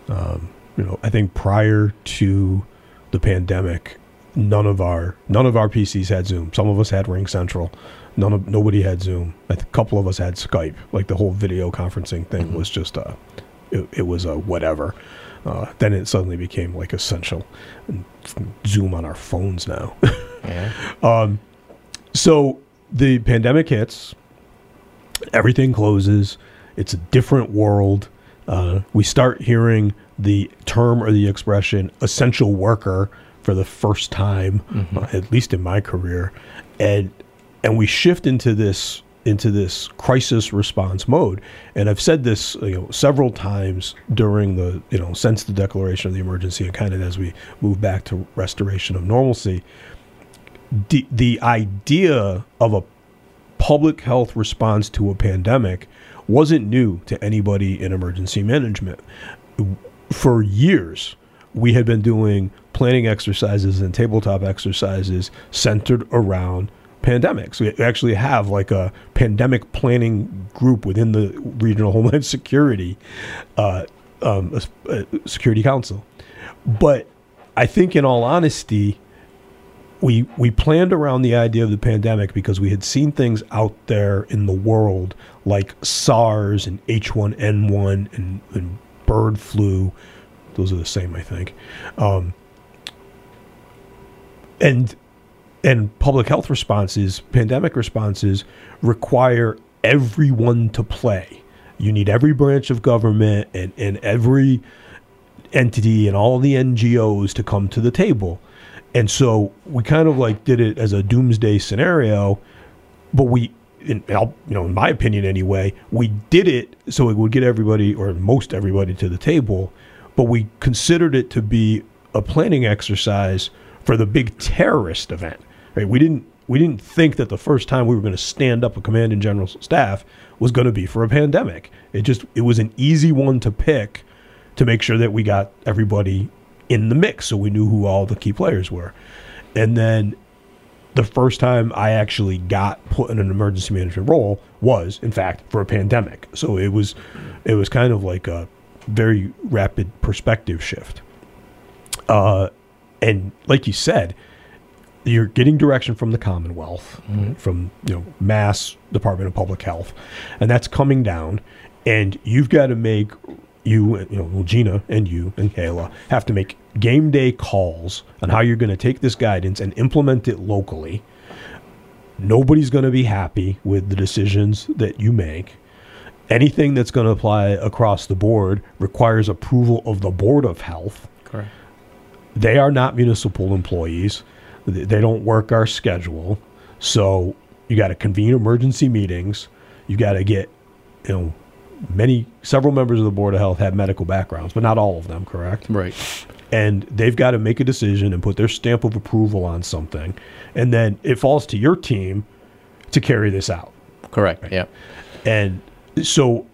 Um, you know, I think prior to the pandemic, none of our none of our PCs had Zoom. Some of us had RingCentral. None of nobody had Zoom. A couple of us had Skype. Like the whole video conferencing thing mm-hmm. was just a, it, it was a whatever. Uh, then it suddenly became like essential. And Zoom on our phones now. yeah. (laughs) Um, so the pandemic hits, everything closes. It's a different world. Uh, we start hearing the term or the expression essential worker for the first time, mm-hmm. uh, at least in my career, and and we shift into this into this crisis response mode. And I've said this you know several times during the you know since the declaration of the emergency and kind of as we move back to restoration of normalcy the, the idea of a public health response to a pandemic wasn't new to anybody in emergency management. For years, we had been doing planning exercises and tabletop exercises centered around pandemics. We actually have like a pandemic planning group within the Regional Homeland (laughs) Security uh, um, Security Council. But I think, in all honesty, we we planned around the idea of the pandemic because we had seen things out there in the world like SARS and H1N1 and, and bird flu. Those are the same, I think. Um, and and public health responses, pandemic responses require everyone to play. You need every branch of government and, and every entity and all the NGOs to come to the table and so we kind of like did it as a doomsday scenario, but we, in, you know, in my opinion anyway, we did it so it would get everybody or most everybody to the table, but we considered it to be a planning exercise for the big terrorist event. Right? We didn't we didn't think that the first time we were going to stand up a command and general staff was going to be for a pandemic. It just it was an easy one to pick to make sure that we got everybody in the mix, so we knew who all the key players were. And then the first time I actually got put in an emergency management role was, in fact, for a pandemic. So it was, it was kind of like a very rapid perspective shift. Uh, and like you said, you're getting direction from the Commonwealth, from you know Mass Department of Public Health, and that's coming down, and you've got to make you you know well, Gina and you and Kayla have to make game day calls on how you're going to take this guidance and implement it locally. Nobody's going to be happy with the decisions that you make. Anything that's going to apply across the board requires approval of the Board of Health Correct. they are not municipal employees. They don't work our schedule. So you got to convene emergency meetings. You got to get, you know, many, several members of the Board of Health have medical backgrounds, but not all of them, correct? Right. And they've got to make a decision and put their stamp of approval on something. And then it falls to your team to carry this out. Correct. Yeah. And so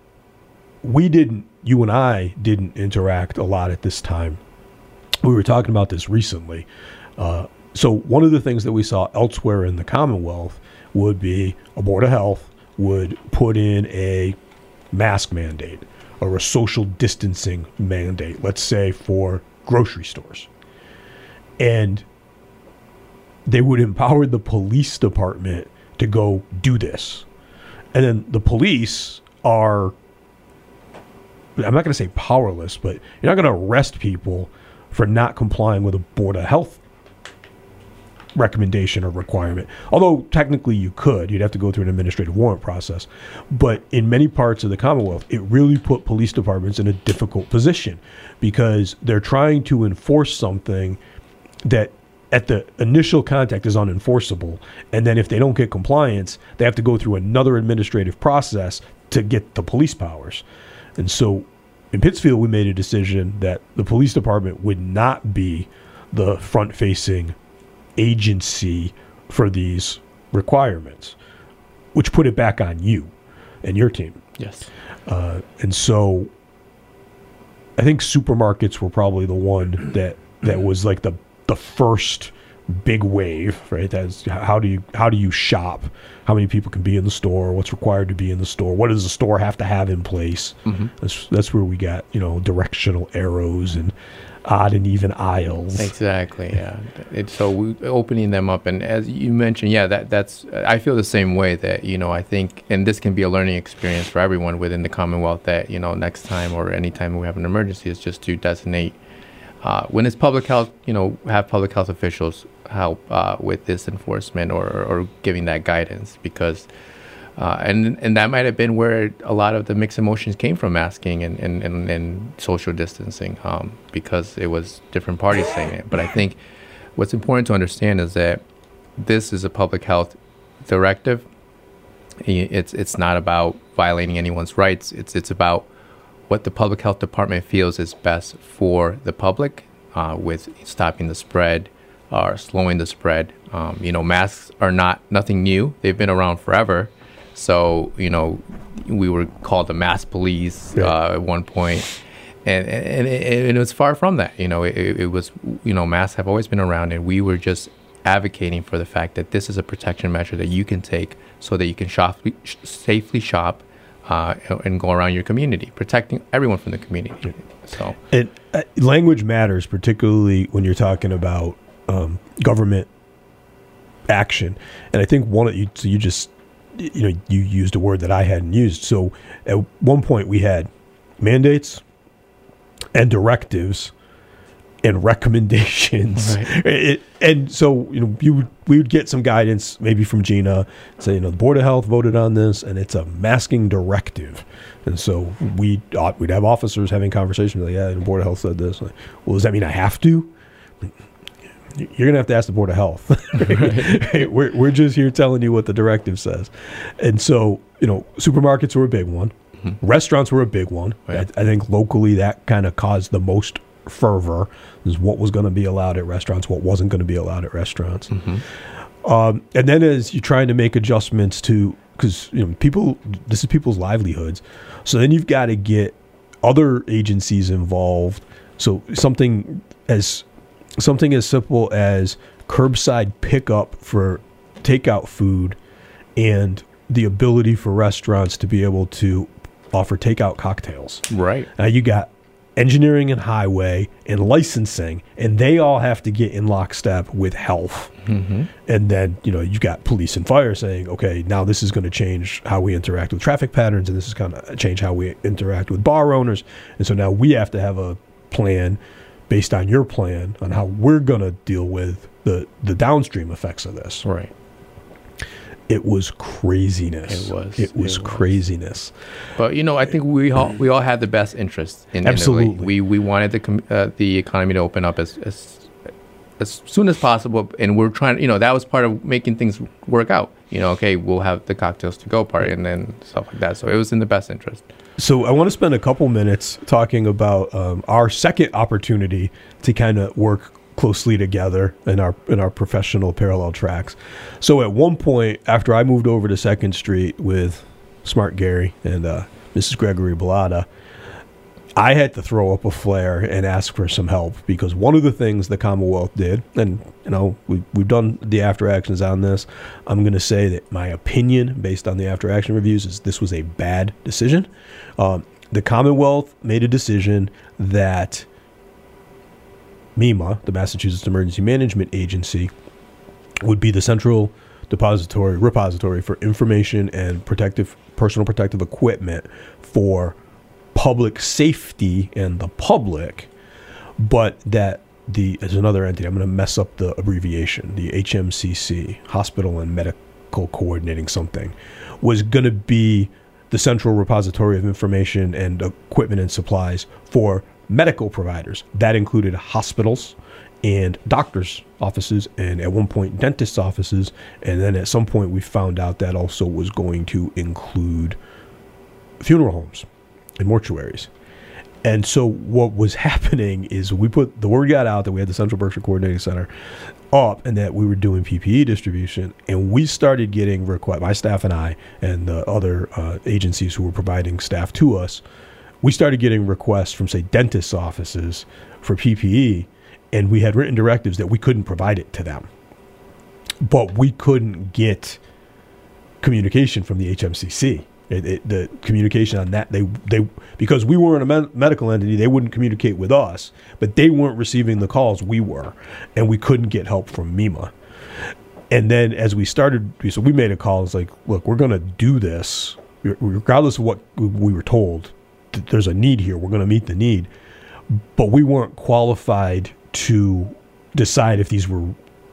we didn't, you and I didn't interact a lot at this time. We were talking about this recently. Uh, so one of the things that we saw elsewhere in the Commonwealth would be a Board of Health would put in a mask mandate or a social distancing mandate, let's say for grocery stores. And they would empower the police department to go do this. And then the police are, I'm not going to say powerless, but you're not going to arrest people for not complying with a Board of Health recommendation or requirement. Although technically you could, you'd have to go through an administrative warrant process. But in many parts of the Commonwealth, it really put police departments in a difficult position because they're trying to enforce something that at the initial contact is unenforceable. And then if they don't get compliance, they have to go through another administrative process to get the police powers. And so in Pittsfield, we made a decision that the police department would not be the front facing agency for these requirements, which put it back on you and your team. Yes. Uh, and so I think supermarkets were probably the one that that was like the the first big wave, right? That's how do you how do you shop? How many people can be in the store? What's required to be in the store? What does the store have to have in place? Mhm. That's that's where we got you know directional arrows and odd and even aisles. Exactly. Yeah. It, so we, opening them up, and as you mentioned, yeah, that that's. I feel the same way. That you know, I think, and this can be a learning experience for everyone within the Commonwealth. That you know, next time or anytime we have an emergency, is just to designate uh, when it's public health. You know, have public health officials help uh, with this enforcement or or giving that guidance because. Uh, and and that might have been where a lot of the mixed emotions came from masking and, and, and, and social distancing um, because it was different parties saying it. But I think what's important to understand is that this is a public health directive. It's it's not about violating anyone's rights. It's it's about what the public health department feels is best for the public uh, with stopping the spread or slowing the spread. Um, you know, masks are not nothing new. They've been around forever. So you know, we were called the mask police uh, at one point, and and, and, it, and it was far from that. You know, it, it was you know, masks have always been around, and we were just advocating for the fact that this is a protection measure that you can take so that you can shop sh- safely shop uh, and go around your community, protecting everyone from the community. So And uh, language matters, particularly when you're talking about um, government action. And I think one of you, so you just, you know, you used a word that I hadn't used. So at one point we had mandates and directives and recommendations. (laughs) It, and so, you know, you would, we would get some guidance maybe from Gina, say, you know, the Board of Health voted on this and it's a masking directive. And so we we'd have officers having conversations like, yeah, the Board of Health said this. Like, well, does that mean I have to? You're gonna have to ask the Board of Health. (laughs) Right? we're we're just here telling you what the directive says, and so you know, supermarkets were a big one, restaurants were a big one. I, I think locally that kind of caused the most fervor. Is what was going to be allowed at restaurants, what wasn't going to be allowed at restaurants, um, and then as you're trying to make adjustments to because you know people, this is people's livelihoods, so then you've got to get other agencies involved. So something as something as simple as curbside pickup for takeout food and the ability for restaurants to be able to offer takeout cocktails. Right. Now you got engineering and highway and licensing, and they all have to get in lockstep with health. Mhm. And then, you know, you've got police and fire saying, okay, now this is going to change how we interact with traffic patterns, and this is going to change how we interact with bar owners. And so now we have to have a plan based on your plan on how we're going to deal with the, the downstream effects of this. Right. It was craziness. It was. It was It was. craziness. But you know, I think we all we all had the best interest in. Absolutely. We we wanted the com- uh, the economy to open up as as as soon as possible, and we're trying. You know, that was part of making things work out. You know, okay, we'll have the cocktails to go party and then stuff like that. So it was in the best interest. So I want to spend a couple minutes talking about um, our second opportunity to kind of work closely together in our in our professional parallel tracks. So at one point, after I moved over to Second Street with Smart Gary and uh, Mrs. Gregory Bellata, I had to throw up a flare and ask for some help because one of the things the Commonwealth did, and you know we we've done the after actions on this. I'm going to say that my opinion, based on the after action reviews, is this was a bad decision. Um, the Commonwealth made a decision that MEMA, the Massachusetts Emergency Management Agency, would be the central depository repository for information and protective personal protective equipment for public safety and the public, but that the as another entity, I'm going to mess up the abbreviation, the HMCC, Hospital and Medical Coordinating something, was going to be the central repository of information and equipment and supplies for medical providers. That included hospitals and doctors' offices, and at one point, dentists' offices. And then at some point, we found out that also was going to include funeral homes and mortuaries. And so what was (laughs) happening is we put the word got out that we had the Central Berkshire Coordinating Center up and that we were doing PPE distribution and we started getting requests my staff and I and the other uh, agencies who were providing staff to us we started getting requests from say dentists offices for PPE and we had written directives that we couldn't provide it to them but we couldn't get communication from the HMCC. It, it, the communication on that they they because we weren't a me- medical entity, they wouldn't communicate with us, but they weren't receiving the calls we were, and we couldn't get help from MEMA. And then as we started, so we made a call. It's like, look, we're going to do this regardless of what we were told. th- There's a need here. We're going to meet the need, but we weren't qualified to decide if these were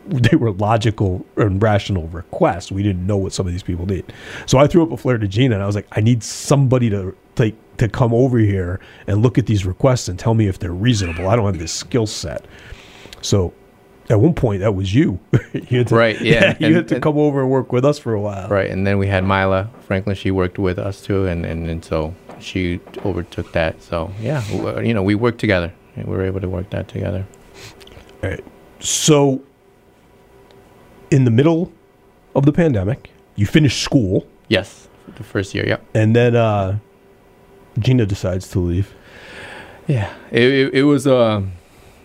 (laughs) they were logical and rational requests. We didn't know what some of these people need. So I threw up a flare to Gina and I was like, I need somebody to take to come over here and look at these requests and tell me if they're reasonable. I don't have this skill set. So at one point that was you. (laughs) you had to, Right, yeah, (laughs) you and- had to and- come over and work with us for a while. Right, and then we had Mila Franklin. She worked with us too, and and, and so she overtook that. So yeah, you know, we worked together. and We were able to work that together. All right. So in the middle of the pandemic, you finished school Yes, the first year. Yep. and then uh Gina decides to leave. Yeah, it, it, it was uh,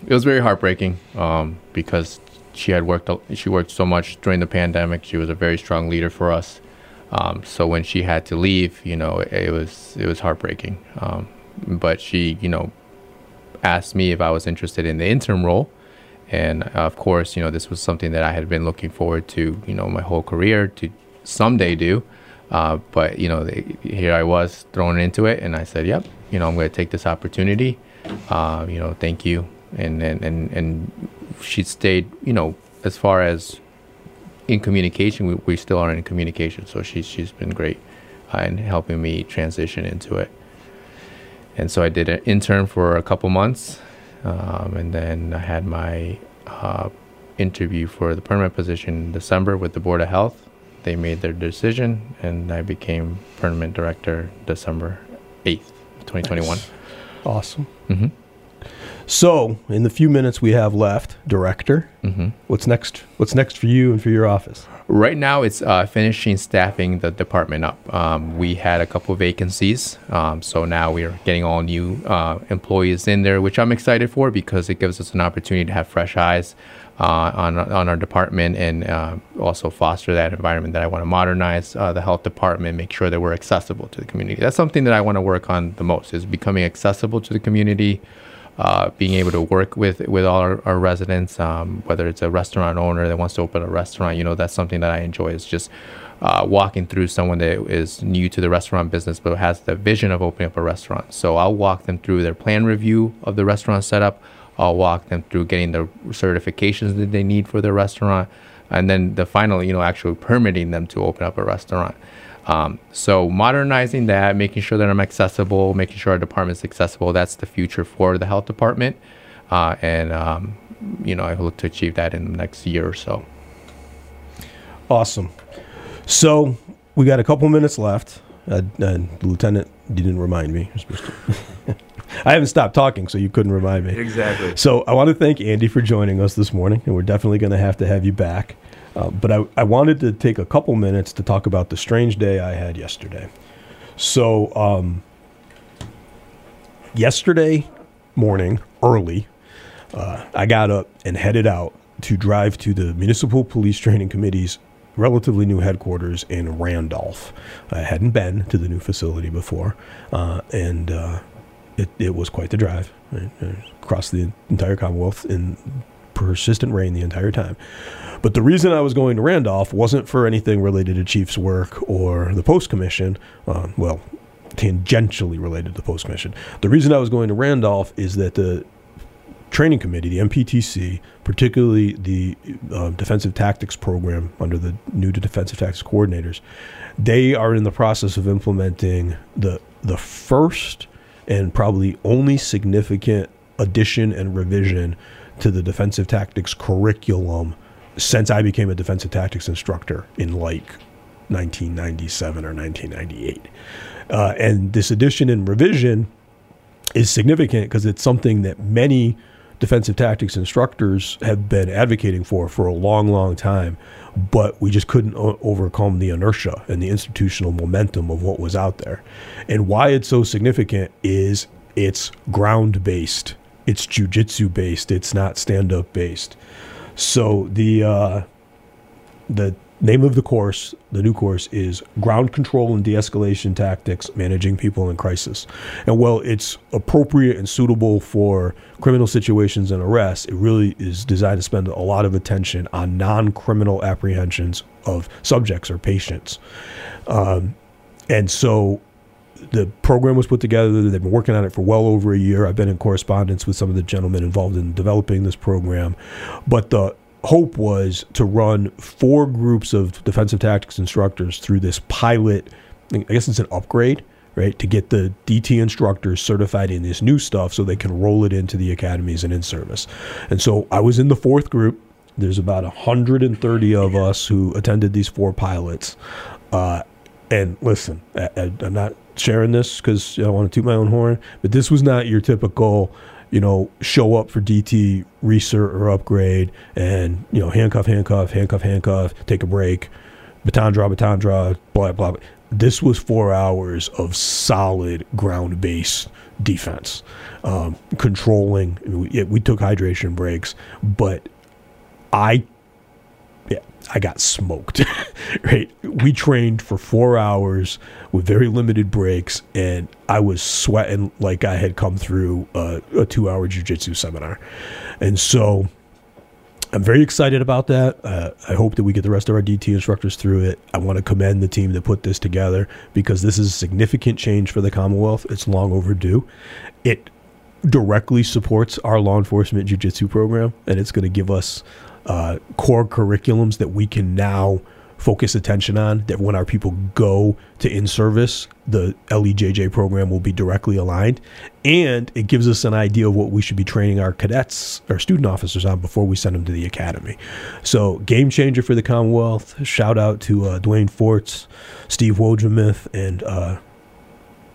it was very heartbreaking um, because she had worked she worked so much during the pandemic. She was a very strong leader for us. Um, so when she had to leave, you know, it, it was it was heartbreaking. Um, but she, you know, asked me if I was interested in the interim role, and of course, you know, this was something that I had been looking forward to, you know, my whole career to someday do. Uh, but you know, they, here I was thrown into it, and I said, "Yep, you know, I'm going to take this opportunity. Uh, you know, thank you." And and and and she stayed, you know, as far as in communication, we, we still are in communication. So she's she's been great uh, in helping me transition into it. And so I did an intern for a couple months, um, and then I had my uh, interview for the permanent position in December with the Board of Health. They made their decision, and I became permanent director December eighth, twenty twenty one. Awesome. Mm-hmm. So, in the few minutes we have left, director, Mm-hmm. what's next? What's next for you and for your office? Right now, it's uh, finishing staffing the department up. Um, we had a couple vacancies, um, so now we are getting all new uh, employees in there, which I'm excited for because it gives us an opportunity to have fresh eyes uh, on on our department and uh, also foster that environment that I want to modernize uh, the health department, make sure that we're accessible to the community. That's something that I want to work on the most is becoming accessible to the community uh, being able to work with with all our, our residents, um, whether it's a restaurant owner that wants to open a restaurant, you know, that's something that I enjoy is just uh, walking through someone that is new to the restaurant business but has the vision of opening up a restaurant. So I'll walk them through their plan review of the restaurant setup. I'll walk them through getting the certifications that they need for their restaurant, and then the final, you know, actually permitting them to open up a restaurant. Um, so modernizing that, making sure that I'm accessible, making sure our department's accessible. That's the future for the health department, uh, and um, you know I hope to achieve that in the next year or so. Awesome. So, we got a couple minutes left. Uh, uh, Lieutenant, you didn't remind me. You're supposed to. (laughs) I haven't stopped talking, so you couldn't remind me. Exactly. So I want to thank Andy for joining us this morning, and we're definitely going to have to have you back. Uh, but I, I wanted to take a couple minutes to talk about the strange day I had yesterday. So, um, yesterday morning, early, uh, I got up and headed out to drive to the Municipal Police Training Committee's relatively new headquarters in Randolph. I hadn't been to the new facility before, uh, and uh, it, it was quite the drive right? Across the entire Commonwealth in persistent rain the entire time. But the reason I was going to Randolph wasn't for anything related to Chief's work or the Post Commission. Uh, well, tangentially related to the Post Commission. The reason I was going to Randolph is that the training committee, the MPTC, particularly the uh, defensive tactics program under the new defensive tactics coordinators, they are in the process of implementing the the first and probably only significant addition and revision to the defensive tactics curriculum since I became a defensive tactics instructor in like 1997 or 1998. Uh, and this addition and revision is significant because it's something that many defensive tactics instructors have been advocating for for a long, long time, but we just couldn't o- overcome the inertia and the institutional momentum of what was out there. And why it's so significant is it's ground based, it's jujitsu based, it's not stand up based. So the uh, the name of the course, the new course, is Ground Control and De-escalation Tactics: Managing People in Crisis. And while it's appropriate and suitable for criminal situations and arrests, it really is designed to spend a lot of attention on non-criminal apprehensions of subjects or patients. Um, and so the program was put together. They've been working on it for well over a year. I've been in correspondence with some of the gentlemen involved in developing this program. But the hope was to run four groups of defensive tactics instructors through this pilot. I guess it's an upgrade, right? To get the DT instructors certified in this new stuff so they can roll it into the academies and in service. And so I was in the fourth group. There's about 130 of us who attended these four pilots. Uh, and listen, I, I'm not sharing this because I want to toot my own horn, but this was not your typical, you know, show up for DT research or upgrade and, you know, handcuff, handcuff, handcuff, handcuff, take a break, baton draw, baton draw, blah, blah, blah. This was four hours of solid ground based defense, um, controlling. We, we took hydration breaks, but I I got smoked. (laughs) right? We trained for four hours with very limited breaks, and I was sweating like I had come through a, a two hour jujitsu seminar. And so I'm very excited about that. Uh, I hope that we get the rest of our DT instructors through it. I want to commend the team that put this together because this is a significant change for the Commonwealth. It's long overdue. It directly supports our law enforcement jujitsu program, and it's going to give us uh, core curriculums that we can now focus attention on. That when our people go to in service, the LEJJ program will be directly aligned, and it gives us an idea of what we should be training our cadets, our student officers on before we send them to the academy. So, game changer for the Commonwealth. Shout out to uh, Dwayne Forts, Steve Wojemuth, and uh,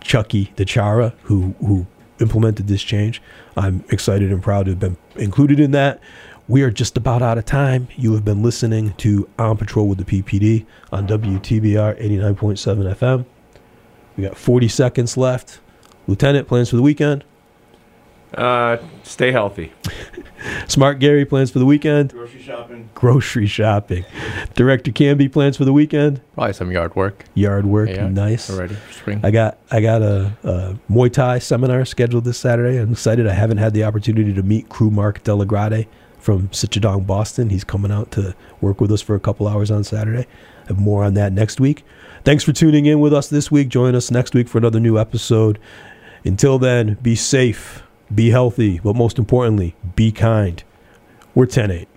Chucky DeChara, who who implemented this change. I'm excited and proud to have been included in that. We are just about out of time. You have been listening to On Patrol with the PPD on WTBR 89.7 FM. We got 40 seconds left. Lieutenant, plans for the weekend? Uh, stay healthy. (laughs) Smart Gary, plans for the weekend? Grocery shopping. Grocery shopping. Director Cambi, plans for the weekend? Probably some yard work. Yard work, Yeah, nice. Already spring. I got I got a, a Muay Thai seminar scheduled this Saturday. I'm excited. I haven't had the opportunity to meet Kru Mark DellaGrotte from Sityodtong, Boston. He's coming out to work with us for a couple hours on Saturday. Have more on that next week. Thanks for tuning in with us this week. Join us next week for another new episode. Until then, be safe, be healthy, but most importantly, be kind. We're 10 8.